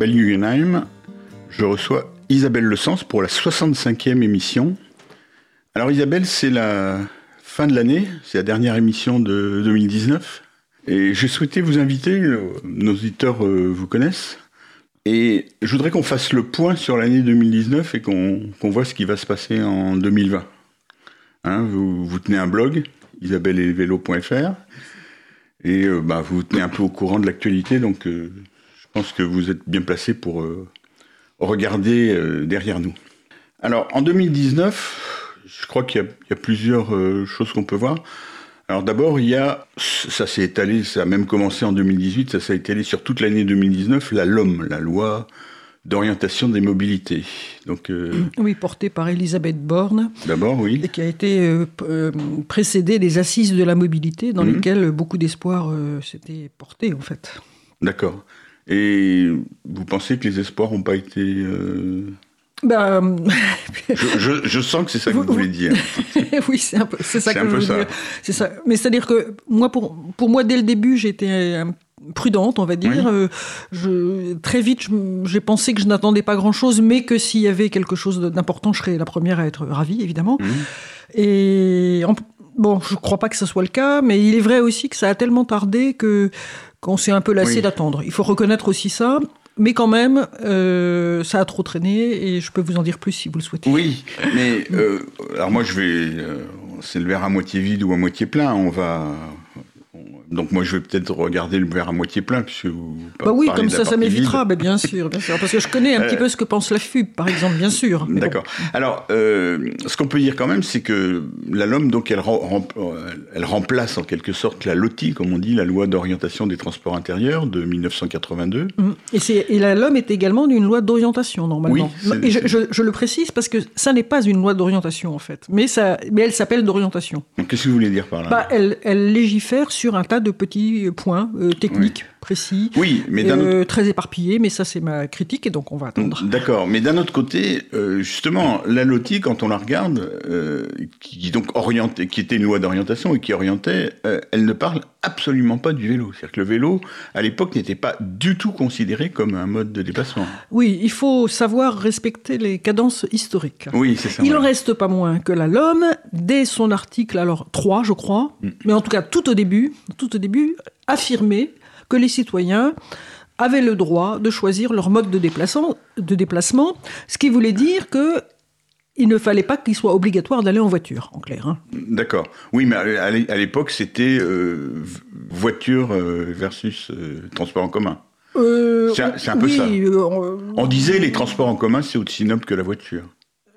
Je reçois Isabelle Le Sens pour la 65e émission. Alors Isabelle, c'est la fin de l'année, c'est la dernière émission de 2019. Et j'ai souhaité vous inviter, nos auditeurs euh, vous connaissent, et je voudrais qu'on fasse le point sur l'année 2019 et qu'on voit ce qui va se passer en 2020. Hein, vous, tenez un blog, isabelleelvélo.fr, et euh, bah, vous vous tenez un peu au courant de l'actualité, donc euh, je pense que vous êtes bien placé pour euh, regarder derrière nous. Alors, en 2019, je crois qu'il y, y, a plusieurs choses qu'on peut voir. Alors d'abord, il y a, ça s'est étalé, ça a même commencé en 2018, ça s'est étalé sur toute l'année 2019, la LOM, la loi d'orientation des mobilités. Donc, euh, Oui, portée par Elisabeth Borne. D'abord, oui. Et qui a été euh, euh, précédée des assises de la mobilité, dans mhm. lesquelles beaucoup d'espoirs s'étaient portés, en fait. D'accord. Et vous pensez que les espoirs n'ont pas été... Ben, je, je, sens que c'est ça que vous, voulez dire. oui, c'est ça que je veux dire. C'est ça. Mais c'est-à-dire que moi, pour, pour moi, dès le début, j'étais un prudente, on va dire. Euh, je, très vite, j'ai pensé que je n'attendais pas grand-chose, mais que s'il y avait quelque chose d'important, je serais la première à être ravie, évidemment. Et bon, je ne crois pas que ce soit le cas, mais il est vrai aussi que ça a tellement tardé que qu'on s'est un peu lassé d'attendre. Il faut reconnaître aussi ça. Mais quand même, euh, ça a trop traîné et je peux vous en dire plus si vous le souhaitez. Oui, mais euh, alors moi je vais, c'est le verre à moitié vide ou à moitié plein. On va, donc moi, je vais peut-être regarder le verre à moitié plein, puisque vous Bah oui, comme ça, ça m'évitera, bien sûr, bien sûr, parce que je connais un petit euh, peu ce que pense la FUB, par exemple, bien sûr. D'accord. Alors, euh, ce qu'on peut dire quand même, c'est que la LOM, donc, elle, elle, remplace en quelque sorte la LOTI, comme on dit, la loi d'orientation des transports intérieurs de 1982. Mmh. Et, et la LOM est également une loi d'orientation, normalement. Oui, et je, le précise parce que ça n'est pas une loi d'orientation, en fait, mais, ça, mais elle s'appelle d'orientation. Qu'est-ce que vous voulez dire par là? Bah, elle, elle légifère sur un tas de petits points euh, techniques précis, oui, mais euh, très éparpillés, mais ça c'est ma critique et donc on va attendre. D'accord, mais d'un autre côté, euh, justement, la LOTI, quand on la regarde, qui donc orientait, qui était une loi d'orientation et qui orientait, elle ne parle absolument pas du vélo. C'est-à-dire que le vélo, à l'époque, n'était pas du tout considéré comme un mode de déplacement. Oui, il faut savoir respecter les cadences historiques. Oui, c'est ça. Il n'en reste pas moins que la LOM, dès son article alors 3, je crois, mm. mais en tout cas tout au début, tout au début, affirmait que les citoyens avaient le droit de choisir leur mode de déplacement, de déplacement ce qui voulait dire que il ne fallait pas qu'il soit obligatoire d'aller en voiture, en clair. Hein. D'accord. Oui, mais à l'époque, c'était euh, voiture euh, versus euh, transport en commun. c'est un, peu ça. On disait les transports en commun, c'est aussi noble que la voiture.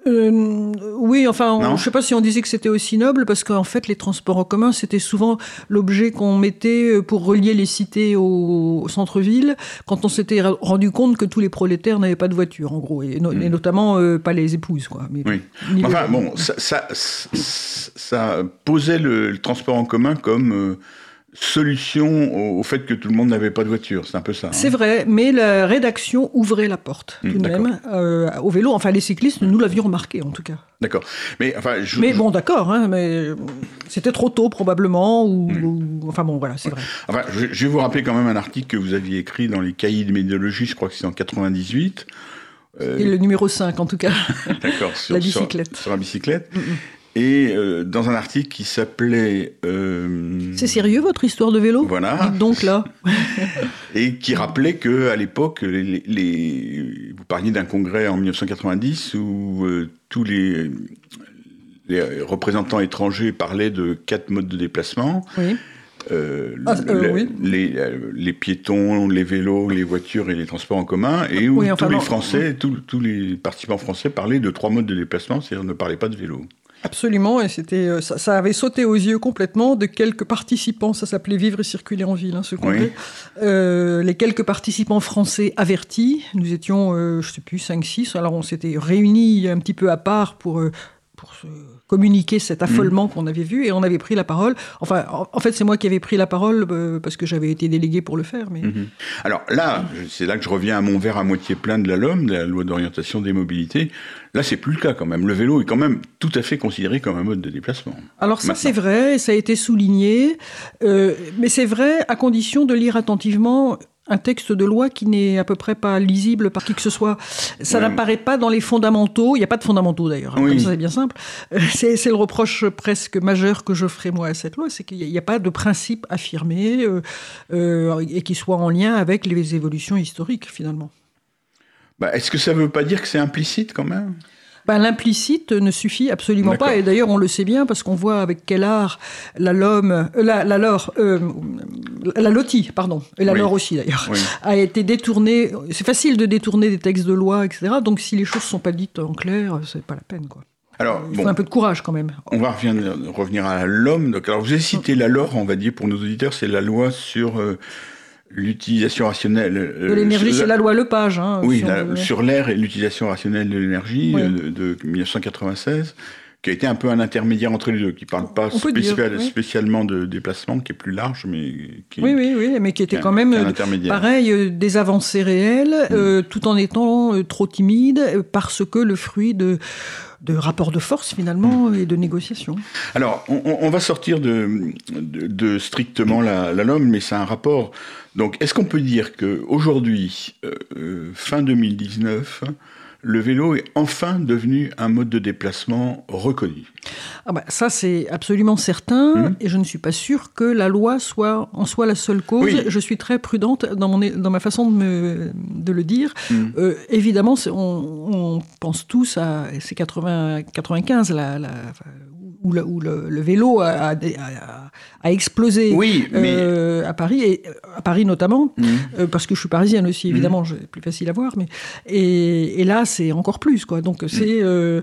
Euh, oui, enfin, je ne sais pas si on disait que c'était aussi noble, parce qu'en fait, les transports en commun, c'était souvent l'objet qu'on mettait euh, pour relier les cités au, centre-ville, quand on s'était rendu compte que tous les prolétaires n'avaient pas de voiture, en gros, et, hmm. notamment euh, pas les épouses. Quoi. Mais, oui. Enfin, bon, ça, ça, posait le, transport en commun comme solution au, fait que tout le monde n'avait pas de voiture. C'est un peu ça. Hein. C'est vrai, mais la rédaction ouvrait la porte tout de même euh, au vélo. Enfin, les cyclistes, nous l'avions remarqué en tout cas. D'accord. Mais enfin, mais bon, d'accord. Hein, mais c'était trop tôt probablement, ou, enfin bon, voilà, c'est vrai. Enfin, je, vais vous rappeler quand même un article que vous aviez écrit dans les cahiers de médiologie. Je crois que c'est en 98. Euh... Et le numéro 5 en tout cas. D'accord. la bicyclette. Sur, la bicyclette et euh, dans un article qui s'appelait... Euh, C'est sérieux votre histoire de vélo? Voilà. donc là. et qui rappelait que à l'époque, les, vous parliez d'un congrès en 1990 où euh, tous les, les, représentants étrangers parlaient de quatre modes de déplacement. Oui. Ah, oui. les, les, piétons, les vélos, les voitures et les transports en commun, et où tous les Français, tous les participants français parlaient de trois modes de déplacement, c'est-à-dire ne parlaient pas de vélo. Absolument, et c'était euh, ça, avait sauté aux yeux complètement de quelques participants. Ça s'appelait Vivre et circuler en ville, hein, ce congrès. Euh, les quelques participants français avertis, nous étions, euh, je sais plus, 5-6. Alors on s'était réunis un petit peu à part pour pour se communiquer cet affolement qu'on avait vu et on avait pris la parole. Enfin, en, fait, c'est moi qui avais pris la parole parce que j'avais été délégué pour le faire. Mais... Mhm. Alors là, c'est là que je reviens à mon verre à moitié plein de la LOM, de la loi d'orientation des mobilités. Là, c'est plus le cas quand même. Le vélo est quand même tout à fait considéré comme un mode de déplacement. Alors ça, c'est vrai, ça a été souligné, euh, mais c'est vrai à condition de lire attentivement un texte de loi qui n'est à peu près pas lisible par qui que ce soit. Ça n'apparaît pas dans les fondamentaux. Il n'y a pas de fondamentaux d'ailleurs. Hein, ça, c'est bien simple. Euh, c'est le reproche presque majeur que je ferai moi à cette loi, c'est qu'il n'y a, pas de principe affirmé euh, euh, et qui soit en lien avec les évolutions historiques finalement. Bah, Est-ce que ça ne veut pas dire que c'est implicite quand même? Ben, L'implicite ne suffit absolument pas. Et d'ailleurs, on le sait bien parce qu'on voit avec quel art la LOM, euh, la, la, LOR, euh, la LOTI, pardon, et la LOR aussi d'ailleurs, a été détournée. C'est facile de détourner des textes de loi, etc. Donc si les choses ne sont pas dites en clair, c'est pas la peine. Quoi. Alors, Il faut un peu de courage quand même. On va revenir, à l'homme. Alors, vous avez cité la LOR, on va dire pour nos auditeurs, c'est la loi sur euh, l'utilisation rationnelle euh, de l'énergie, c'est la loi Lepage. Hein, oui, sur l'air et l'utilisation rationnelle de l'énergie euh, de, 1996 qui a été un peu un intermédiaire entre les deux, qui ne parle pas spécialement de déplacement, qui est plus large, mais qui oui, oui, oui, mais qui était quand même pareil des avancées réelles, mm. tout en étant trop timide, parce que le fruit de de rapport de force finalement mm. et de négociation. Alors, on, va sortir de, de, strictement la, la LOM, mais c'est un rapport. Donc, est-ce qu'on peut dire qu'aujourd'hui, euh, euh, fin 2019, le vélo est enfin devenu un mode de déplacement reconnu. Ah bah, ça, c'est absolument certain, mmh. et je ne suis pas sûr que la loi soit en soit la seule cause. Je suis très prudente dans, mon, dans ma façon de, me, de le dire. Mmh. Euh, évidemment, on, pense tous à ces 80, 95, la, la, où le, où le, vélo a, a, a, explosé oui, mais... euh, à Paris, et à Paris notamment, mmh. euh, parce que je suis parisienne aussi, mmh. évidemment, c'est plus facile à voir, mais et, et là c'est encore plus quoi. Donc c'est mmh. euh,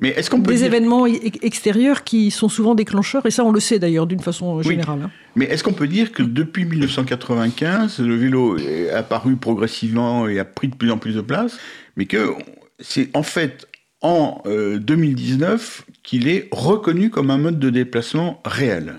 mais est-ce qu'on des événements extérieurs qui sont souvent déclencheurs, et ça on le sait d'ailleurs d'une façon générale. Hein. Mais est-ce qu'on peut dire que depuis 1995, le vélo est apparu progressivement et a pris de plus en plus de place, mais que c'est en fait en 2019 euh, qu'il est reconnu comme un mode de déplacement réel.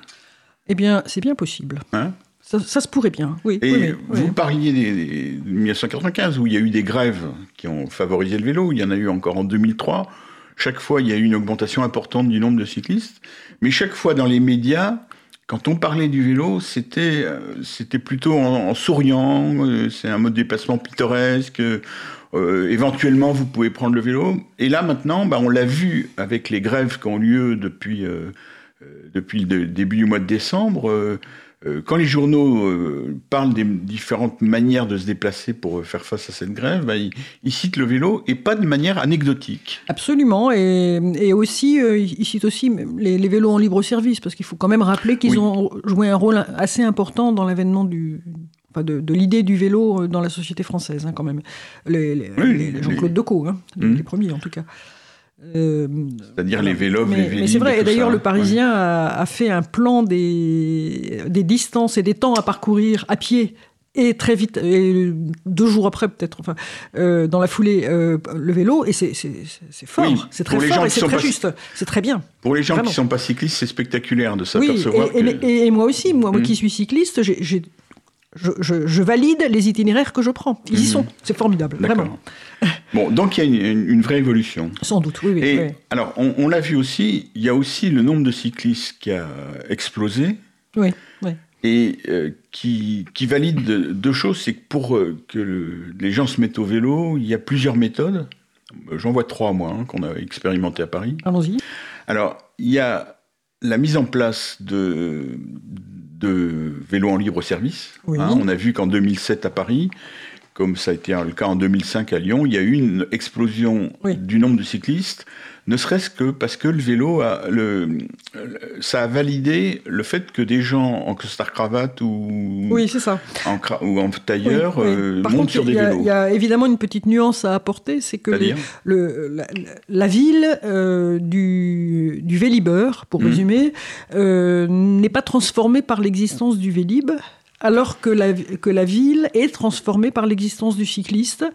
Eh bien, c'est bien possible. Hein ça, se pourrait bien, oui. Et vous parliez de 1995, où il y a eu des grèves qui ont favorisé le vélo. Il y en a eu encore en 2003. Chaque fois, il y a eu une augmentation importante du nombre de cyclistes. Mais chaque fois, dans les médias, quand on parlait du vélo, c'était euh, plutôt en, souriant. Euh, c'est un mode de déplacement pittoresque. Euh, éventuellement, vous pouvez prendre le vélo. Et là, maintenant, bah, on l'a vu avec les grèves qui ont lieu depuis, euh, euh, depuis le début du mois de décembre. quand les journaux parlent des différentes manières de se déplacer pour faire face à cette grève, bah, ils, citent le vélo et pas de manière anecdotique. Absolument. Et, et aussi, ils citent aussi les, vélos en libre service, parce qu'il faut quand même rappeler qu'ils ont joué un rôle assez important dans l'avènement du, de, l'idée du vélo euh, dans la société française, hein, quand même. Les, Jean-Claude Decaux, hein, hmm. les, premiers en tout cas. Euh, C'est-à-dire les vélos, mais, les Mais c'est vrai, et d'ailleurs, le Parisien a, fait un plan des, des distances et des temps à parcourir à pied et très vite, et deux jours après peut-être, enfin, euh, dans la foulée, le vélo, et c'est fort, c'est très fort et c'est très juste, c'est très bien. Pour les gens qui ne sont pas cyclistes, c'est spectaculaire de s'apercevoir. Oui, et, et, moi aussi, moi, moi hmm. qui suis cycliste, j'ai je, valide les itinéraires que je prends. Ils y mhm. sont. C'est formidable, vraiment. Bon, donc il y a une, vraie évolution. Sans doute, oui. Et alors, on, l'a vu aussi, il y a aussi le nombre de cyclistes qui a explosé. Oui, oui. Et euh, qui, valide deux choses. C'est que pour euh, que les gens se mettent au vélo, il y a plusieurs méthodes. J'en vois trois, moi, hein, qu'on a expérimenté à Paris. Allons-y. Alors, il y a la mise en place de, de vélos en libre service. Hein. on a vu qu'en 2007 à Paris, comme ça a été le cas en 2005 à Lyon, il y a eu une explosion du nombre de cyclistes ne serait-ce que parce que le vélo, a, le, ça a validé le fait que des gens en costard cravate ou, oui, c'est ça. En, ou en tailleur euh, montent sur des vélos. Il y a évidemment une petite nuance à apporter, c'est que le, la, ville euh, du, du Vélib, pour mmh. résumer, euh, n'est pas transformée par l'existence du Vélib, alors que la, que la ville est transformée par l'existence du cycliste,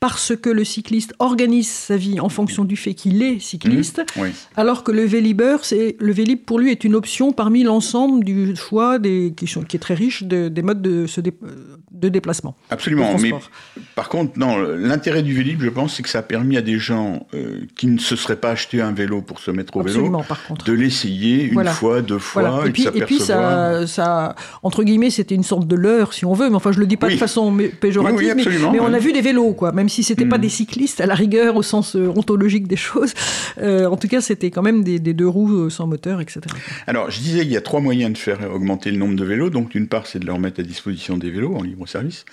parce que le cycliste organise sa vie en fonction du fait qu'il est cycliste, mmh, alors que le vélibeur, c'est le vélib pour lui est une option parmi l'ensemble du choix des, qui, qui est très riche des modes de, de déplacement. Absolument, mais par contre, non, l'intérêt du vélib, je pense, c'est que ça a permis à des gens euh, qui ne se seraient pas acheté un vélo pour se mettre au vélo, de l'essayer une fois, deux fois, et, puis, et puis ça, ça, entre guillemets, c'était une sorte sorte de leurre, si on veut, mais enfin, je le dis pas de façon péjorative, mais, on a vu des vélos, quoi, même si c'était pas mm. des cyclistes à la rigueur au sens euh, ontologique des choses. Euh, en tout cas, c'était quand même des, deux roues sans moteur, etc. Alors, je disais, il y a trois moyens de faire augmenter le nombre de vélos. Donc, d'une part, c'est de leur mettre à disposition des vélos en libre service.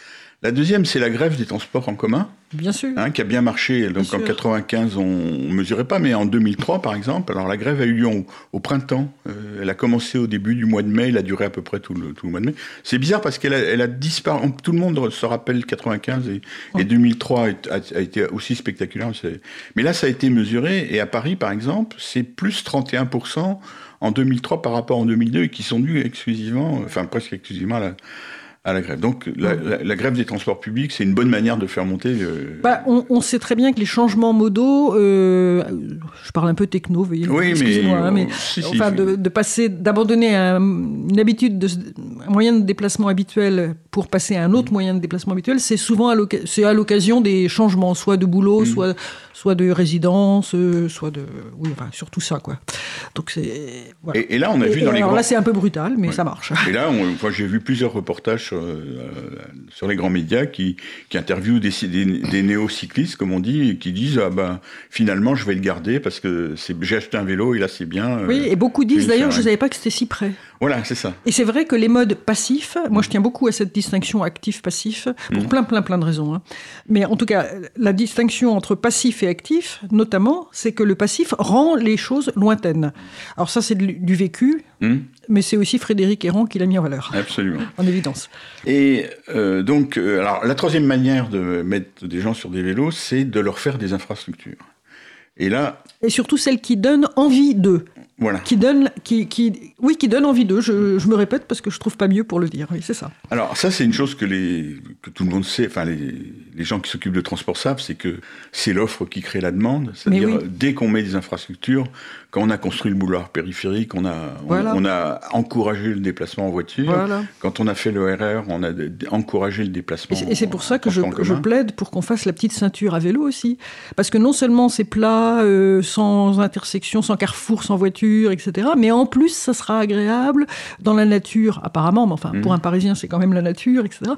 La deuxième, c'est la grève des transports en commun. Bien sûr. Hein, qui a bien marché. Donc en 95, on ne mesurait pas, mais en 2003, par exemple, alors la grève a eu lieu au, printemps. Euh, elle a commencé au début du mois de mai, elle a duré à peu près tout le, tout le mois de mai. C'est bizarre parce qu'elle a, elle a disparu. Tout le monde se rappelle 95 et, 2003 a, été aussi spectaculaire. Mais là, ça a été mesuré. Et à Paris, par exemple, c'est plus 31% en 2003 par rapport en 2002, qui sont dus exclusivement, enfin presque exclusivement à la à la grève. Donc la, grève des transports publics, c'est une bonne manière de faire monter. Bah, on, sait très bien que les changements modaux, euh, je parle un peu techno, veuillez oui, excusez-moi, mais, enfin, de, passer, d'abandonner une habitude, de, un moyen de déplacement habituel pour passer à un autre mm. moyen de déplacement habituel, c'est souvent à l'occasion des changements, soit de boulot, mm. soit soit de résidence, euh, soit de, oui, enfin, surtout ça, quoi. Donc c'est. Voilà. Et, là, on a vu dans les. Alors là, c'est un peu brutal, mais ça marche. Et là, on, j'ai vu plusieurs reportages euh, sur, les grands médias qui, qui interviewent des, des, néo-cyclistes, comme on dit, et qui disent ah ben finalement, je vais le garder parce que j'ai acheté un vélo et là, c'est bien. oui, et beaucoup disent d'ailleurs, je ne savais pas que c'était si près. Voilà, c'est ça. Et c'est vrai que les modes passifs, moi je tiens beaucoup à cette distinction actif-passif, pour mm. plein, plein, plein de raisons. Hein. Mais en tout cas, la distinction entre passif et actif, notamment, c'est que le passif rend les choses lointaines. Alors ça, c'est du vécu, mm. Mais c'est aussi Frédéric Héran qui l'a mis en valeur. Absolument. en évidence. Et euh, donc, euh, alors la troisième manière de mettre des gens sur des vélos, c'est de leur faire des infrastructures. Et là. Et surtout celles qui donnent envie d'eux. Voilà. Qui donne, qui, qui, oui, qui donne envie d'eux. Je, je, me répète parce que je trouve pas mieux pour le dire. Oui, c'est ça. Alors ça, c'est une chose que les, que tout le monde sait. Enfin, les, les gens qui s'occupent de transport savent, c'est que c'est l'offre qui crée la demande. C'est-à-dire dès qu'on met des infrastructures, quand on a construit le boulevard périphérique, on a, on, a encouragé le déplacement en voiture. Quand on a fait le RR, on a encouragé le déplacement. Et c'est pour ça que je, je, plaide pour qu'on fasse la petite ceinture à vélo aussi, parce que non seulement c'est plat, euh, sans intersection, sans carrefour, sans voiture etc. Mais en plus, ça sera agréable dans la nature, apparemment, mais enfin, pour mmh. un Parisien, c'est quand même la nature, etc.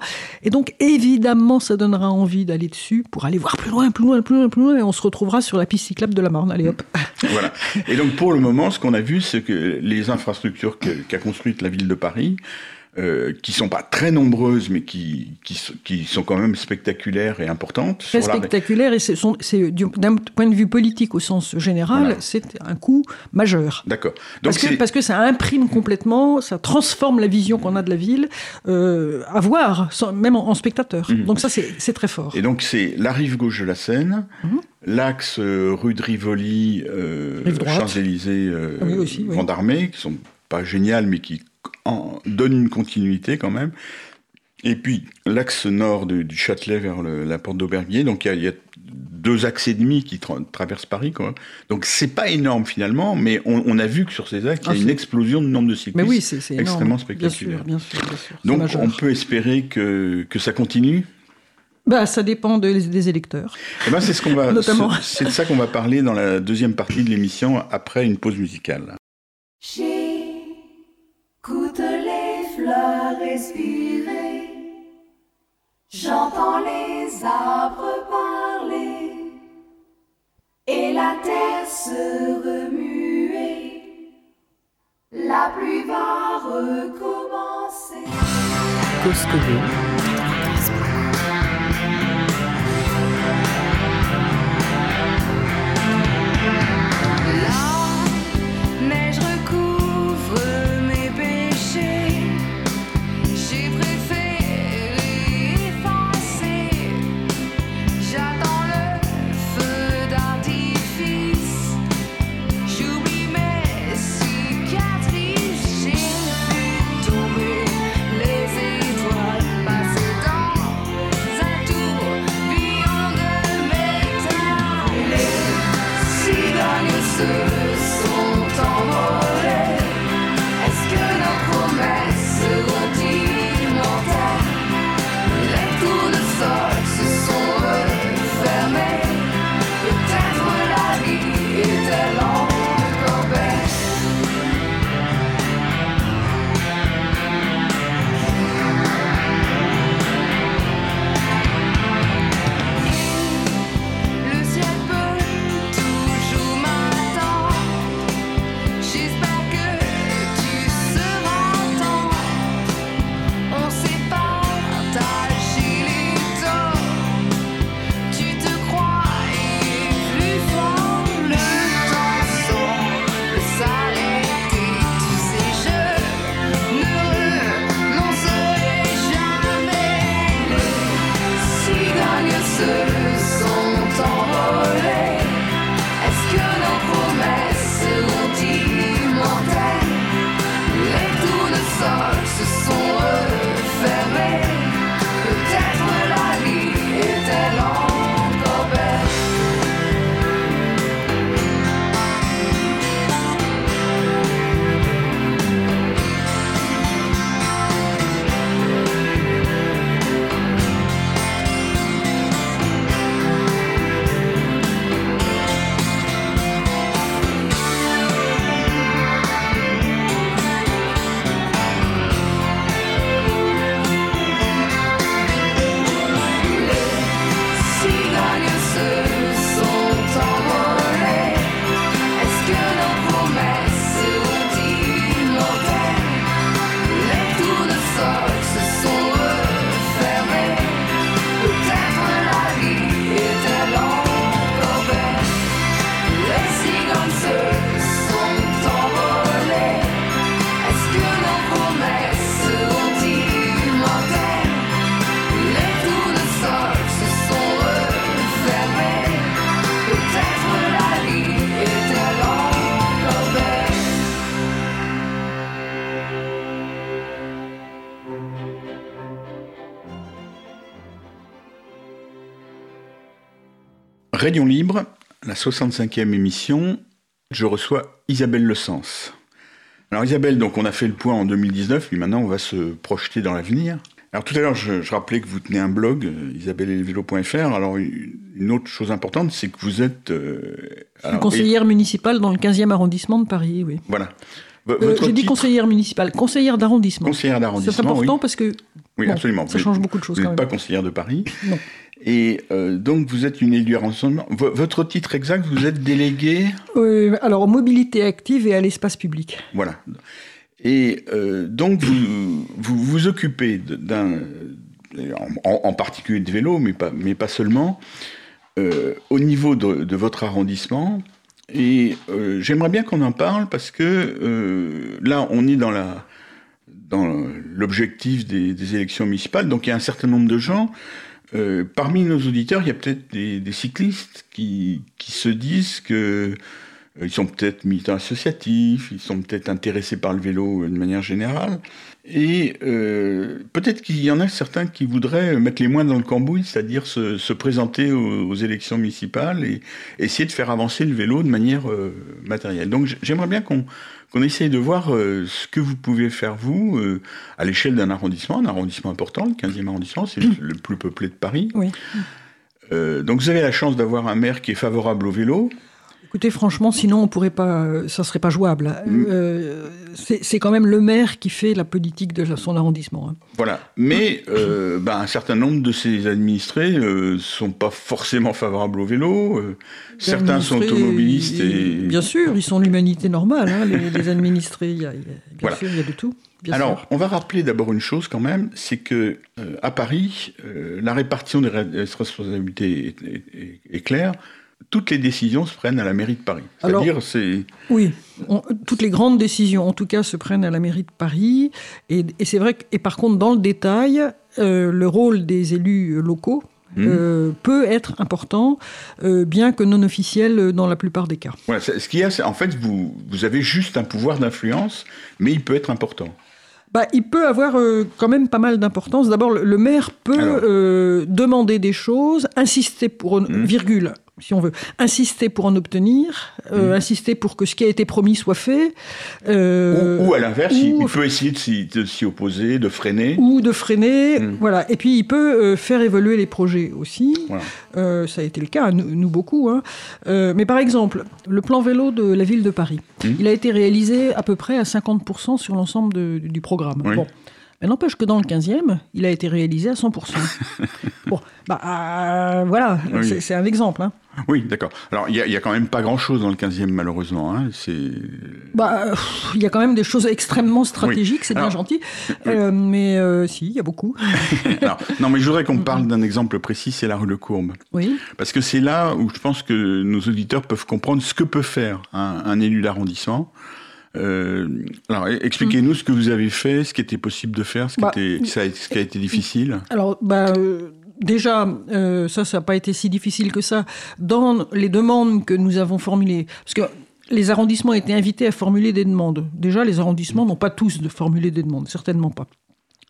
Et donc, évidemment, ça donnera envie d'aller dessus pour aller voir plus loin, plus loin, plus loin, plus loin, et on se retrouvera sur la piste cyclable de la Marne. Allez hop. voilà. Et donc, pour le moment, ce qu'on a vu, c'est que les infrastructures qu'a construites la ville de Paris, euh, qui sont pas très nombreuses, mais qui, qui, qui, sont quand même spectaculaires et importantes. Très spectaculaires, et c'est, d'un point de vue politique au sens général, c'est un coup majeur. D'accord. Parce que, parce que ça imprime complètement, ça transforme la vision qu'on a de la ville euh, à voir, même en, spectateur. Mhm. Donc ça, c'est, très fort. Et donc c'est la rive gauche de la Seine, mhm. l'axe euh, rue de Rivoli, euh, Champs-Élysées, euh, ah Vendarmé, qui sont pas géniales, mais qui donne une continuité quand même. Et puis l'axe nord du Châtelet vers la porte d'Auberguier, donc il y, a deux axes et demi qui traversent Paris. Quoi. Donc c'est pas énorme finalement, mais on, a vu que sur ces axes, il y a ah, une explosion de nombre de cyclistes mais oui, c'est, extrêmement spectaculaire. Bien sûr, bien sûr, donc on peut espérer que, que ça continue? Bah, ça dépend des électeurs. Eh ben, c'est ce qu'on va, c'est de ça qu'on va parler dans la deuxième partie de l'émission après une pause musicale. J'écoute respirer, j'entends les arbres parler et la terre se remuer. La pluie va recommencer. soon. Rayon Libre, la 65e émission, je reçois Isabelle Le Sens. Alors Isabelle, donc on a fait le point en 2019, puis maintenant on va se projeter dans l'avenir. Alors tout à l'heure, je, rappelais que vous tenez un blog, euh, isabelleelvélo.fr. Alors une autre chose importante, c'est que vous êtes... Euh, conseillère municipale dans le 15e arrondissement de Paris, oui. Voilà. Euh, j'ai dit conseillère municipale, conseillère d'arrondissement. Conseillère d'arrondissement. C'est important parce que. Oui, absolument. Ça change beaucoup de choses. Vous n'êtes pas conseillère de Paris. Non. Et euh, donc, vous êtes une élue arrondissement. votre titre exact, vous êtes délégué euh, Alors, mobilité active et à l'espace public. Voilà. Et euh, donc, vous, vous vous occupez d'un. En, particulier de vélo, mais pas, mais pas seulement, au niveau de, de, votre arrondissement. Et j'aimerais bien qu'on en parle parce que là, on est dans la dans l'objectif des, des, élections municipales. Donc il y a un certain nombre de gens euh, parmi nos auditeurs, il y a peut-être des, cyclistes qui, se disent que euh, sont peut-être militants associatifs, ils sont peut-être intéressés par le vélo de manière générale, et euh, peut-être qu'il y en a certains qui voudraient mettre les moins dans le cambouis, c'est-à-dire se, présenter aux, élections municipales et essayer de faire avancer le vélo de manière Donc j'aimerais bien qu'on essaye de voir euh, ce que vous pouvez faire, vous, euh, à l'échelle d'un arrondissement, un arrondissement important, le 15e arrondissement, c'est le plus peuplé de Paris. Oui. Euh, donc vous avez la chance d'avoir un maire qui est favorable au vélo, Écoutez, franchement, sinon on pourrait pas, ça serait pas jouable. Mm. Euh, c'est quand même le maire qui fait la politique de son arrondissement. Hein. Voilà, mais euh, ben, un certain nombre de ses administrés ne euh, sont pas forcément favorables au vélo. certains sont automobilistes et... Bien sûr, ils sont l'humanité normale, hein, les, administrés. Il y a, bien sûr, il y a de tout. Alors, on va rappeler d'abord une chose quand même, c'est que à Paris, la répartition des responsabilités est claire toutes les décisions se prennent à la mairie de Paris. C'est-à-dire, c'est. Oui, toutes les grandes décisions, en tout cas, se prennent à la mairie de Paris. Et, c'est vrai que, et par contre, dans le détail, euh, le rôle des élus locaux, mmh. euh, peut être important, euh, bien que non officiel dans la plupart des cas. Voilà, ce qu'il y a, c'est en fait, vous, vous avez juste un pouvoir d'influence, mais il peut être important. Bah, il peut avoir quand même pas mal d'importance. D'abord, le, maire peut demander des choses, insister pour une mmh. virgule, si on veut, insister pour en obtenir, euh, mmh. insister pour que ce qui a été promis soit fait. Euh, ou, à l'inverse, il, peut essayer de s'y opposer, de freiner. Ou de freiner, mmh. voilà. Et puis il peut euh, faire évoluer les projets aussi. ça a été le cas, nous, beaucoup. Hein. mais par exemple, le plan vélo de la ville de Paris, mmh. il a été réalisé à peu près à 50% sur l'ensemble du programme. Bon. Mais n'empêche que dans le 15e, il a été réalisé à 100%. bon, bah euh, voilà, c'est un exemple. Hein. Oui, d'accord. Alors, il n'y a, quand même pas grand-chose dans le 15e, malheureusement. Hein. Bah, il y a quand même des choses extrêmement stratégiques, c'est bien gentil. Euh, mais euh, si, il y a beaucoup. non, mais je voudrais qu'on parle d'un exemple précis, c'est la rue Le Courbe. Oui. Parce que c'est là où je pense que nos auditeurs peuvent comprendre ce que peut faire un élu d'arrondissement. Euh, alors, expliquez-nous ce que vous avez fait, ce qui était possible de faire, ce qui, bah, était, ça a, ce qui a été difficile. Alors, bah, euh, déjà, euh, ça, ça n'a pas été si difficile que ça. Dans les demandes que nous avons formulées, parce que les arrondissements étaient invités à formuler des demandes. Déjà, les arrondissements n'ont pas tous de formuler des demandes, certainement pas.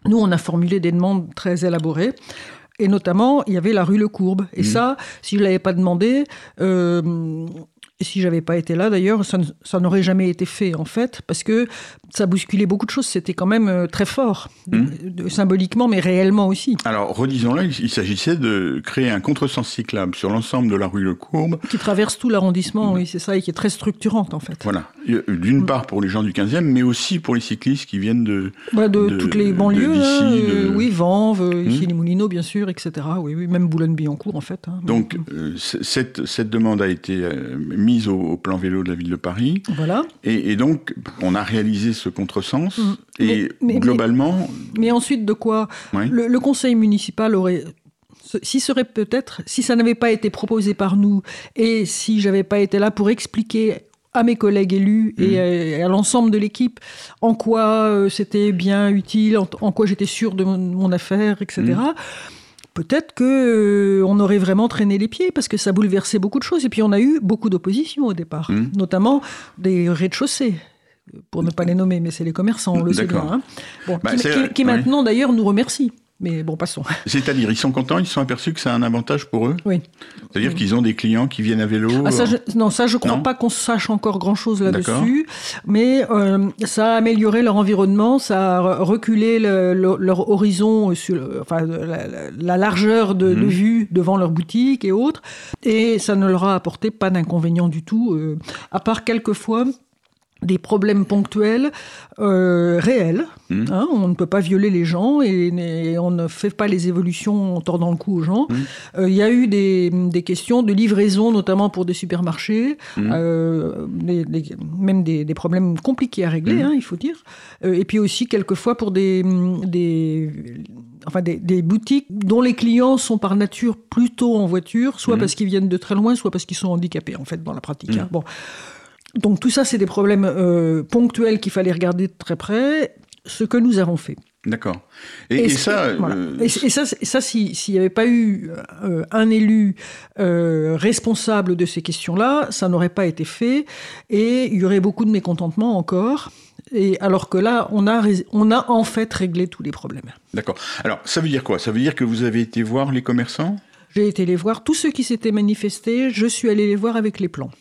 Nous, on a formulé des demandes très élaborées. Et notamment, il y avait la rue Le Courbe. Et mmh. ça, si je ne l'avais pas demandé, et si j'avais pas été là, d'ailleurs, ça, n'aurait jamais été fait, en fait, parce que ça bousculait beaucoup de choses. C'était quand même euh, très fort, hmm. symboliquement, mais réellement aussi. Alors, redisons-le, il s'agissait de créer un contresens cyclable sur l'ensemble de la rue Le Courbe. Qui traverse tout l'arrondissement, oui, c'est ça, et qui est très structurante, en fait. Voilà. D'une part pour les gens du 15e, mais aussi pour les cyclistes qui viennent de... Bah, de, toutes les banlieues, hein, euh, oui, Vanves, euh, ici hmm. les Moulineaux, bien sûr, etc. Oui, oui même Boulogne-Billancourt, en fait. Hein. Donc, cette, cette demande a été mise au, plan vélo de la ville de Paris. Voilà. Et, donc, on a réalisé ce contresens. Mm. Et globalement. Mais, ensuite, de quoi le, conseil municipal aurait si serait peut-être, si ça n'avait pas été proposé par nous et si j'avais pas été là pour expliquer à mes collègues élus et, mm. à, l'ensemble de l'équipe en quoi euh, c'était bien utile, en, quoi j'étais sûr de mon, affaire, etc peut-être que euh, on aurait vraiment traîné les pieds parce que ça bouleversait beaucoup de choses. Et puis on a eu beaucoup d'opposition au départ, mmh. notamment des rez-de-chaussée pour ne pas les nommer, mais c'est les commerçants, on le sait bien, hein. bah, qui, maintenant d'ailleurs nous remercient. Mais bon, passons. C'est-à-dire, ils sont contents, ils sont aperçus que c'est un avantage pour eux Oui. C'est-à-dire qu'ils ont des clients qui viennent à vélo ah, ça, Non, ça, je ne crois pas qu'on sache encore grand-chose là-dessus. Mais euh, ça a amélioré leur environnement, ça a reculé leur horizon, sur, enfin, la, largeur de, mhm. vue devant leur boutique et autres. Et ça ne leur a apporté pas d'inconvénient du tout, euh, à part quelquefois des problèmes ponctuels euh, réels. Mmh. Hein, on ne peut pas violer les gens et, on ne fait pas les évolutions en tordant le cou aux gens. Mmh. Euh, il y a eu des, questions de livraison, notamment pour des supermarchés, mmh. euh, même des, problèmes compliqués à régler, hein, il faut dire. et puis aussi, quelquefois, pour des, des enfin des, boutiques dont les clients sont par nature plutôt en voiture, soit parce qu'ils viennent de très loin, soit parce qu'ils sont handicapés, en fait, dans la pratique. Hein. Bon. Donc tout ça, c'est des problèmes euh, ponctuels qu'il fallait regarder de très près, ce que nous avons fait. D'accord. Et, ça, euh, et, ça, ça s'il n'y avait pas eu euh, un élu responsable de ces questions-là, ça n'aurait pas été fait, et il y aurait beaucoup de mécontentement encore. Et alors que là, on a, on a en fait réglé tous les problèmes. D'accord. Alors, ça veut dire quoi? Ça veut dire que vous avez été voir les commerçants? J'ai été les voir. Tous ceux qui s'étaient manifestés, je suis allé les voir avec les plans.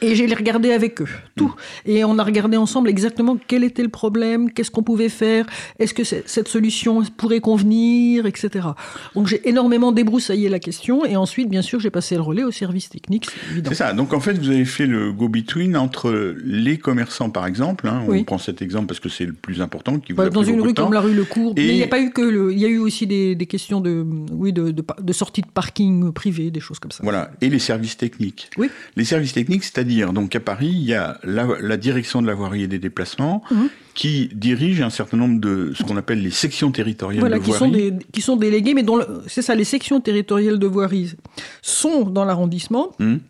Et j'ai les regardé avec eux, tout. Mm. Et on a regardé ensemble exactement quel était le problème, qu'est-ce qu'on pouvait faire, est-ce que cette solution pourrait convenir, etc. Donc j'ai énormément débroussaillé la question et ensuite, bien sûr, j'ai passé le relais au service technique, c'est ça. Donc en fait, vous avez fait le go-between entre les commerçants, par exemple. Hein, on prend cet exemple parce que c'est le plus important. Qui vous dans une rue comme la rue Le Cours. Mais il n'y a pas eu que le... Il y a eu aussi des, questions de, oui, de, de, de sortie de parking privé, des choses comme ça. Voilà. Et les services techniques. Oui. Les services techniques c'est-à-dire donc à Paris, il y a la, direction de la voirie et des déplacements mhm. qui dirige un certain nombre de ce qu'on appelle les sections territoriales de qui voirie. Sont qui sont déléguées, mais c'est ça, les sections territoriales de voirie sont dans l'arrondissement. Mhm.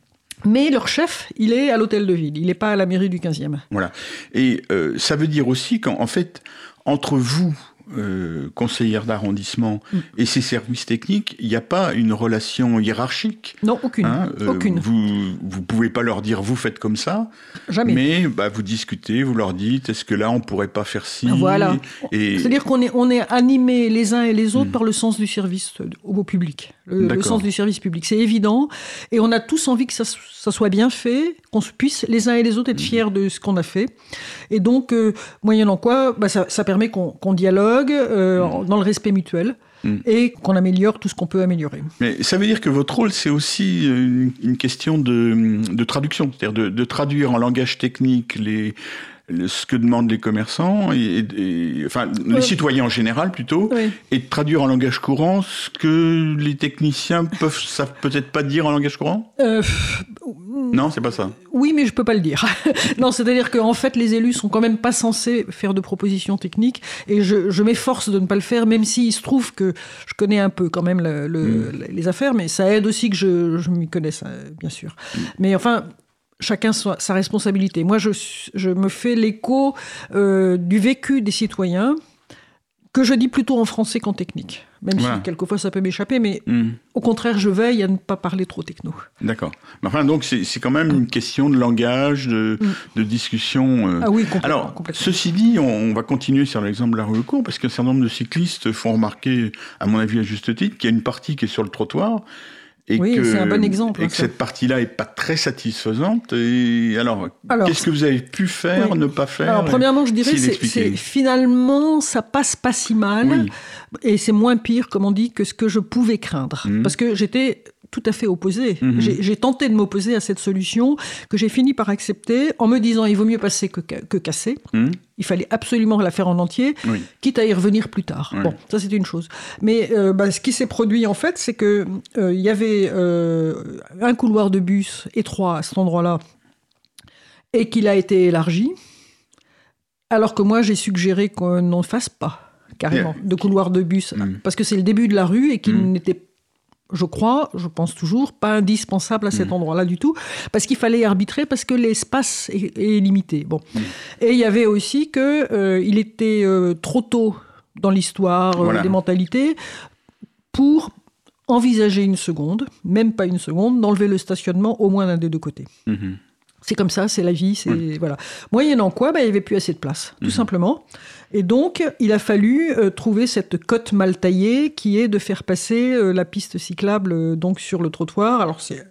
Mais leur chef, il est à l'hôtel de ville, il n'est pas à la mairie du 15e. Voilà. Et euh, ça veut dire aussi qu'en fait, entre vous euh, conseillère d'arrondissement mm. et ses services techniques, il n'y a pas une relation hiérarchique. Non, aucune. Hein, euh, aucune. Vous ne pouvez pas leur dire vous faites comme ça. Jamais. Mais bah, vous discutez, vous leur dites est-ce que là on pourrait pas faire ci Voilà. Et... C'est-à-dire qu'on est, on est animés les uns et les autres mm. par le sens du service au public, le, sens du service public. C'est évident. Et on a tous envie que ça, ça soit bien fait, qu'on puisse les uns et les autres être mm. fiers de ce qu'on a fait. Et donc, euh, moyennant quoi, bah, ça, ça permet qu'on dialogue euh, mm. dans le respect mutuel. Mm. et qu'on améliore tout ce qu'on peut améliorer. Mais ça veut dire que votre rôle, c'est aussi une, question de, traduction, c'est-à-dire de, traduire en langage technique les, ce que demandent les commerçants, et, enfin les euh, citoyens en général plutôt, et de traduire en langage courant ce que les techniciens peuvent savent peut-être pas dire en langage courant? Euh, non, c'est pas ça. Oui, mais je peux pas le dire. non, c'est-à-dire qu'en fait, les élus sont quand même pas censés faire de propositions techniques, et je, m'efforce de ne pas le faire, même s'il se trouve que je connais un peu quand même hmm. les affaires, mais ça aide aussi que je, je m'y connaisse, bien sûr. Hmm. Mais enfin, chacun sa responsabilité. Moi, je, je me fais l'écho euh, du vécu des citoyens, que je dis plutôt en français qu'en technique. Même si quelquefois ça peut m'échapper, mais hmm. au contraire, je veille à ne pas parler trop techno. D'accord. Enfin, donc c'est quand même une question de langage, de, hmm. discussion. Euh. Ah oui, complètement. Alors, ceci dit, on, va continuer sur l'exemple de la rue cours, parce qu'un certain nombre de cyclistes font remarquer, à mon avis à juste titre, qu'il y a une partie qui est sur le trottoir oui, c'est un bon exemple. Et que cette partie-là est pas très satisfaisante. Et alors, qu'est-ce que vous avez pu faire, ne pas faire Alors, premièrement, je dirais, c'est finalement, ça passe pas si mal, et c'est moins pire, comme on dit, que ce que je pouvais craindre, mmh. parce que j'étais tout à fait opposé. Mhm. J'ai tenté de m'opposer à cette solution que j'ai fini par accepter en me disant il vaut mieux passer que, que casser. Mhm. Il fallait absolument la faire en entier, quitte à y revenir plus tard. Bon, ça c'est une chose. Mais euh, bah, ce qui s'est produit en fait, c'est que euh, il y avait euh, un couloir de bus étroit à cet endroit-là et qu'il a été élargi, alors que moi j'ai suggéré qu'on n'en fasse pas carrément de couloir de bus, mhm. parce que c'est le début de la rue et qu'il n'était pas je crois, je pense toujours, pas indispensable à cet mmh. endroit-là du tout, parce qu'il fallait arbitrer, parce que l'espace est, limité. Bon. Mmh. Et il y avait aussi que euh, il était euh, trop tôt dans l'histoire euh, des mentalités pour envisager une seconde, même pas une seconde, d'enlever le stationnement au moins d'un des deux côtés. Mmh. C'est comme ça, c'est la vie, c'est voilà. Moyennant quoi, bah, il n'y avait plus assez de place, tout mhm. simplement. Et donc, il a fallu euh, trouver cette cote mal taillée qui est de faire passer euh, la piste cyclable euh, donc sur le trottoir. Alors c'est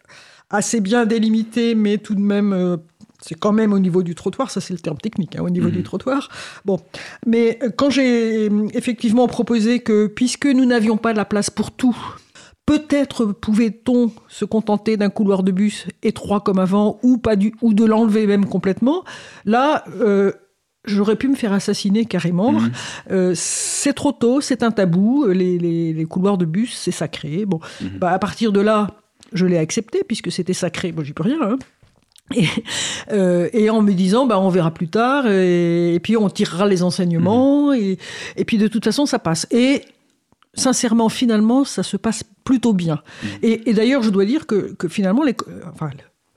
assez bien délimité, mais tout de même c'est quand même au niveau du trottoir, ça c'est le terme technique, hein, au niveau du mhm. trottoir. Bon, mais quand j'ai effectivement proposé que, puisque nous n'avions pas la place pour tout, peut-être pouvait-on se contenter d'un couloir de bus étroit comme avant, ou pas du, ou de l'enlever même complètement. Là, j'aurais pu me faire assassiner carrément. Mhm. Euh, c'est trop tôt, c'est un tabou. Les, couloirs de bus, c'est sacré. Bon, mhm. bah, à partir de là, je l'ai accepté puisque c'était sacré. Bon, j'y peux rien. Hein. Euh, et, en me disant, bah, on verra plus tard, et, puis on tirera les enseignements, mhm. et, puis de toute façon, ça passe. Et sincèrement, finalement, ça se passe plutôt bien. Et, d'ailleurs, je dois dire que, finalement, les, enfin,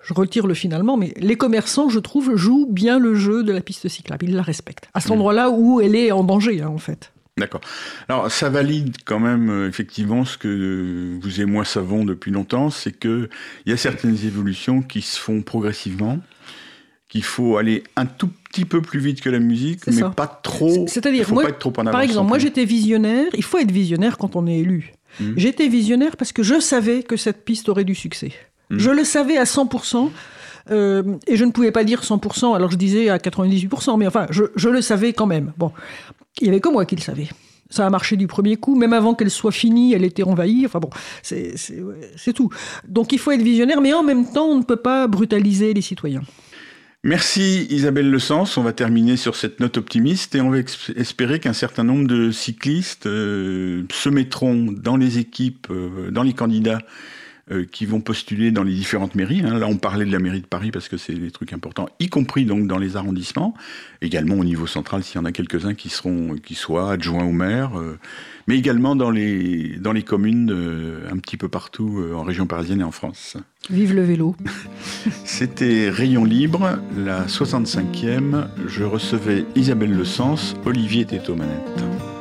je retire le finalement, mais les commerçants, je trouve, jouent bien le jeu de la piste cyclable. Ils la respectent. À cet mm. endroit-là où elle est en danger, hein, en fait. D'accord. Alors, ça valide quand même, euh, effectivement, ce que vous et moi savons depuis longtemps, c'est qu'il y a certaines évolutions qui se font progressivement, qu'il faut aller un tout petit peu plus vite que la musique, mais pas trop. C'est-à-dire, pas être trop en Par exemple, moi j'étais visionnaire, il faut être visionnaire quand on est élu. Mm. J'étais visionnaire parce que je savais que cette piste aurait du succès. Mm. Je le savais à 100%. Euh, et je ne pouvais pas dire 100%, alors je disais à 98%, mais enfin, je, le savais quand même. Bon, il y avait que moi qui le savais. Ça a marché du premier coup, même avant qu'elle soit finie, elle était envahie. Enfin bon, c'est tout. Donc il faut être visionnaire, mais en même temps, on ne peut pas brutaliser les citoyens. Merci Isabelle Le Sens. On va terminer sur cette note optimiste et on va espérer qu'un certain nombre de cyclistes euh, se mettront dans les équipes, euh, dans les candidats euh, qui vont postuler dans les différentes mairies. Hein. Là, on parlait de la mairie de Paris parce que c'est des trucs importants, y compris donc dans les arrondissements, également au niveau central s'il y en a quelques-uns qui seront, qui soient adjoints au maire, euh, mais également dans les dans les communes euh, un petit peu partout en région parisienne et en France. Vive le vélo. C'était Rayon Libre, la 65e. Je recevais Isabelle Le Sens, Olivier Této Manette.